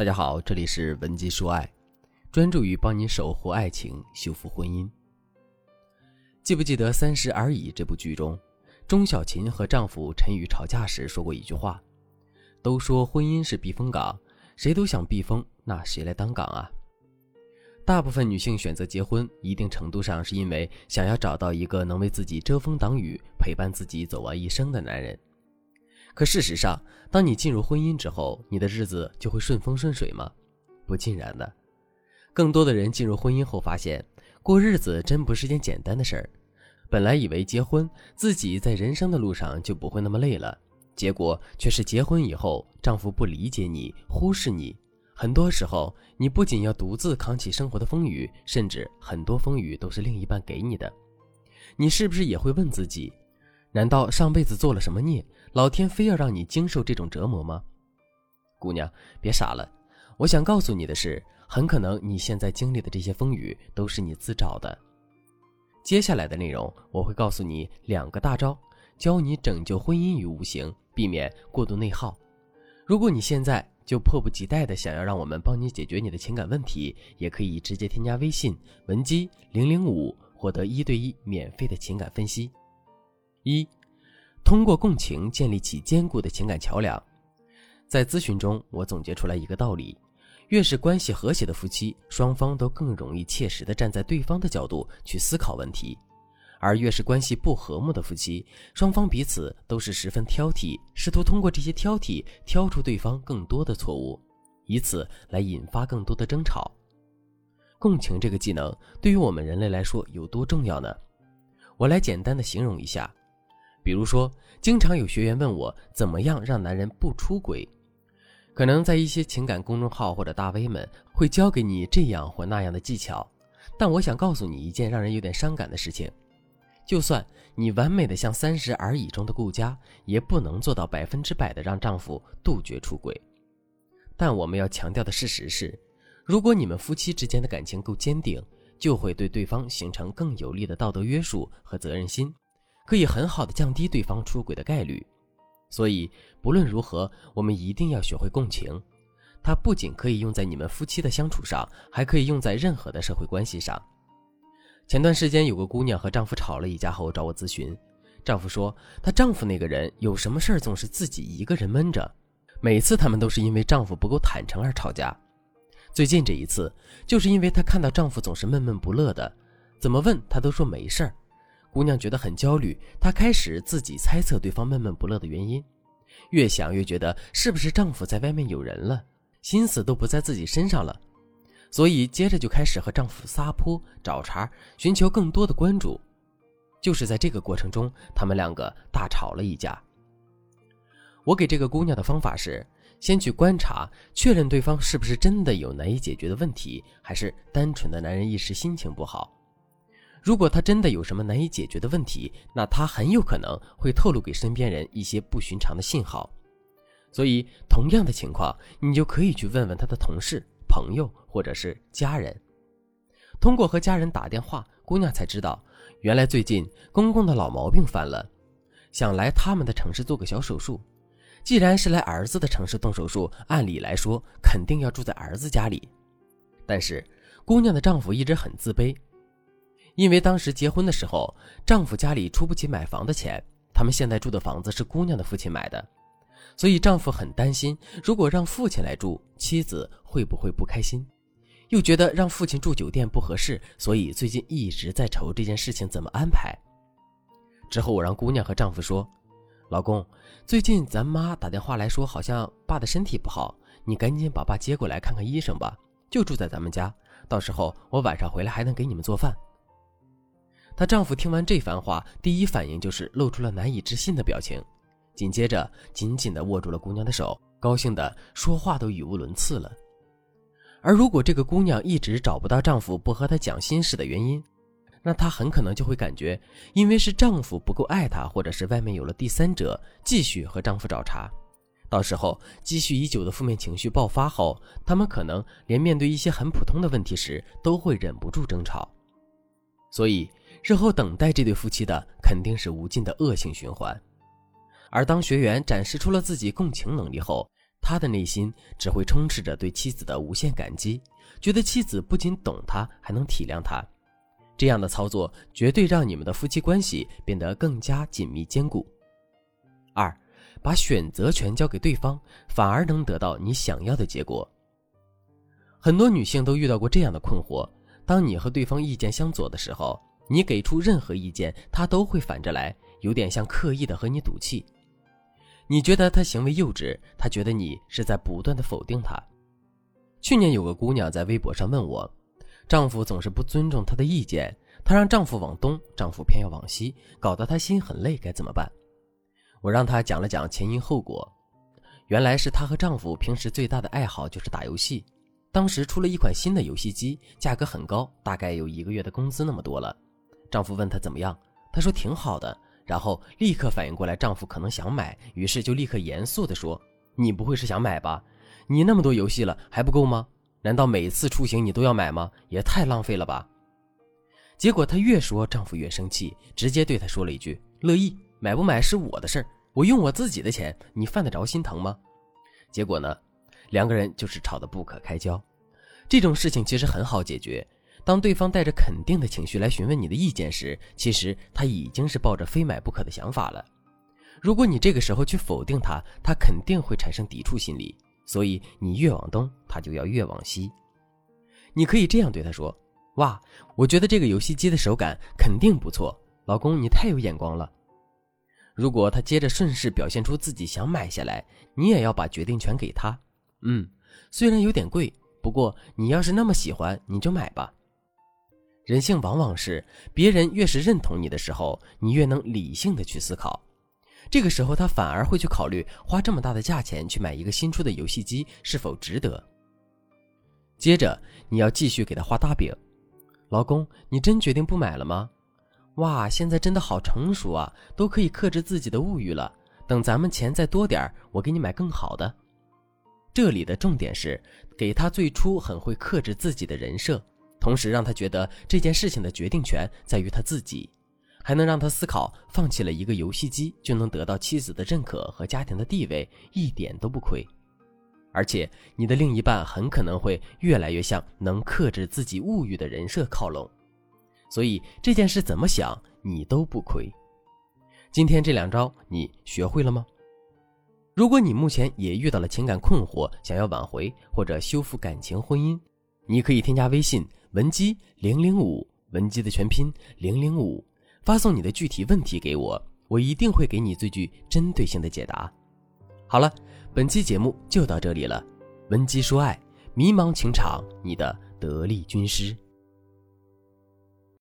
大家好，这里是文姬说爱，专注于帮你守护爱情、修复婚姻。记不记得《三十而已》这部剧中，钟小琴和丈夫陈宇吵架时说过一句话：“都说婚姻是避风港，谁都想避风，那谁来当港啊？”大部分女性选择结婚，一定程度上是因为想要找到一个能为自己遮风挡雨、陪伴自己走完一生的男人。可事实上，当你进入婚姻之后，你的日子就会顺风顺水吗？不尽然的。更多的人进入婚姻后发现，过日子真不是件简单的事儿。本来以为结婚自己在人生的路上就不会那么累了，结果却是结婚以后，丈夫不理解你，忽视你。很多时候，你不仅要独自扛起生活的风雨，甚至很多风雨都是另一半给你的。你是不是也会问自己？难道上辈子做了什么孽，老天非要让你经受这种折磨吗？姑娘，别傻了。我想告诉你的是，很可能你现在经历的这些风雨都是你自找的。接下来的内容，我会告诉你两个大招，教你拯救婚姻于无形，避免过度内耗。如果你现在就迫不及待的想要让我们帮你解决你的情感问题，也可以直接添加微信文姬零零五，获得一对一免费的情感分析。一，通过共情建立起坚固的情感桥梁。在咨询中，我总结出来一个道理：越是关系和谐的夫妻，双方都更容易切实的站在对方的角度去思考问题；而越是关系不和睦的夫妻，双方彼此都是十分挑剔，试图通过这些挑剔挑出对方更多的错误，以此来引发更多的争吵。共情这个技能对于我们人类来说有多重要呢？我来简单的形容一下。比如说，经常有学员问我怎么样让男人不出轨，可能在一些情感公众号或者大 V 们会教给你这样或那样的技巧，但我想告诉你一件让人有点伤感的事情：就算你完美的像《三十而已》中的顾佳，也不能做到百分之百的让丈夫杜绝出轨。但我们要强调的事实是，如果你们夫妻之间的感情够坚定，就会对对方形成更有力的道德约束和责任心。可以很好的降低对方出轨的概率，所以不论如何，我们一定要学会共情。它不仅可以用在你们夫妻的相处上，还可以用在任何的社会关系上。前段时间有个姑娘和丈夫吵了一架后找我咨询，丈夫说她丈夫那个人有什么事儿总是自己一个人闷着，每次他们都是因为丈夫不够坦诚而吵架。最近这一次，就是因为她看到丈夫总是闷闷不乐的，怎么问她都说没事儿。姑娘觉得很焦虑，她开始自己猜测对方闷闷不乐的原因，越想越觉得是不是丈夫在外面有人了，心思都不在自己身上了，所以接着就开始和丈夫撒泼找茬，寻求更多的关注。就是在这个过程中，他们两个大吵了一架。我给这个姑娘的方法是，先去观察，确认对方是不是真的有难以解决的问题，还是单纯的男人一时心情不好。如果他真的有什么难以解决的问题，那他很有可能会透露给身边人一些不寻常的信号。所以，同样的情况，你就可以去问问他的同事、朋友或者是家人。通过和家人打电话，姑娘才知道，原来最近公公的老毛病犯了，想来他们的城市做个小手术。既然是来儿子的城市动手术，按理来说肯定要住在儿子家里，但是姑娘的丈夫一直很自卑。因为当时结婚的时候，丈夫家里出不起买房的钱，他们现在住的房子是姑娘的父亲买的，所以丈夫很担心，如果让父亲来住，妻子会不会不开心？又觉得让父亲住酒店不合适，所以最近一直在愁这件事情怎么安排。之后我让姑娘和丈夫说：“老公，最近咱妈打电话来说，好像爸的身体不好，你赶紧把爸接过来看看医生吧，就住在咱们家，到时候我晚上回来还能给你们做饭。”她丈夫听完这番话，第一反应就是露出了难以置信的表情，紧接着紧紧地握住了姑娘的手，高兴的说话都语无伦次了。而如果这个姑娘一直找不到丈夫不和她讲心事的原因，那她很可能就会感觉，因为是丈夫不够爱她，或者是外面有了第三者，继续和丈夫找茬。到时候积蓄已久的负面情绪爆发后，他们可能连面对一些很普通的问题时，都会忍不住争吵。所以。日后等待这对夫妻的肯定是无尽的恶性循环，而当学员展示出了自己共情能力后，他的内心只会充斥着对妻子的无限感激，觉得妻子不仅懂他，还能体谅他。这样的操作绝对让你们的夫妻关系变得更加紧密坚固。二，把选择权交给对方，反而能得到你想要的结果。很多女性都遇到过这样的困惑：当你和对方意见相左的时候，你给出任何意见，他都会反着来，有点像刻意的和你赌气。你觉得他行为幼稚，他觉得你是在不断的否定他。去年有个姑娘在微博上问我。丈夫总是不尊重她的意见，她让丈夫往东，丈夫偏要往西，搞得她心很累，该怎么办？我让她讲了讲前因后果。原来是她和丈夫平时最大的爱好就是打游戏，当时出了一款新的游戏机，价格很高，大概有一个月的工资那么多了。丈夫问她怎么样，她说挺好的，然后立刻反应过来丈夫可能想买，于是就立刻严肃地说：“你不会是想买吧？你那么多游戏了还不够吗？”难道每次出行你都要买吗？也太浪费了吧！结果她越说，丈夫越生气，直接对她说了一句：“乐意买不买是我的事儿，我用我自己的钱，你犯得着心疼吗？”结果呢，两个人就是吵得不可开交。这种事情其实很好解决，当对方带着肯定的情绪来询问你的意见时，其实他已经是抱着非买不可的想法了。如果你这个时候去否定他，他肯定会产生抵触心理。所以你越往东，他就要越往西。你可以这样对他说：“哇，我觉得这个游戏机的手感肯定不错，老公你太有眼光了。”如果他接着顺势表现出自己想买下来，你也要把决定权给他。嗯，虽然有点贵，不过你要是那么喜欢，你就买吧。人性往往是，别人越是认同你的时候，你越能理性的去思考。这个时候，他反而会去考虑花这么大的价钱去买一个新出的游戏机是否值得。接着，你要继续给他画大饼，老公，你真决定不买了吗？哇，现在真的好成熟啊，都可以克制自己的物欲了。等咱们钱再多点儿我给你买更好的。这里的重点是给他最初很会克制自己的人设，同时让他觉得这件事情的决定权在于他自己。还能让他思考，放弃了一个游戏机就能得到妻子的认可和家庭的地位，一点都不亏。而且你的另一半很可能会越来越向能克制自己物欲的人设靠拢，所以这件事怎么想你都不亏。今天这两招你学会了吗？如果你目前也遇到了情感困惑，想要挽回或者修复感情婚姻，你可以添加微信文姬零零五，文姬的全拼零零五。发送你的具体问题给我，我一定会给你最具针对性的解答。好了，本期节目就到这里了。文姬说爱，迷茫情场，你的得力军师。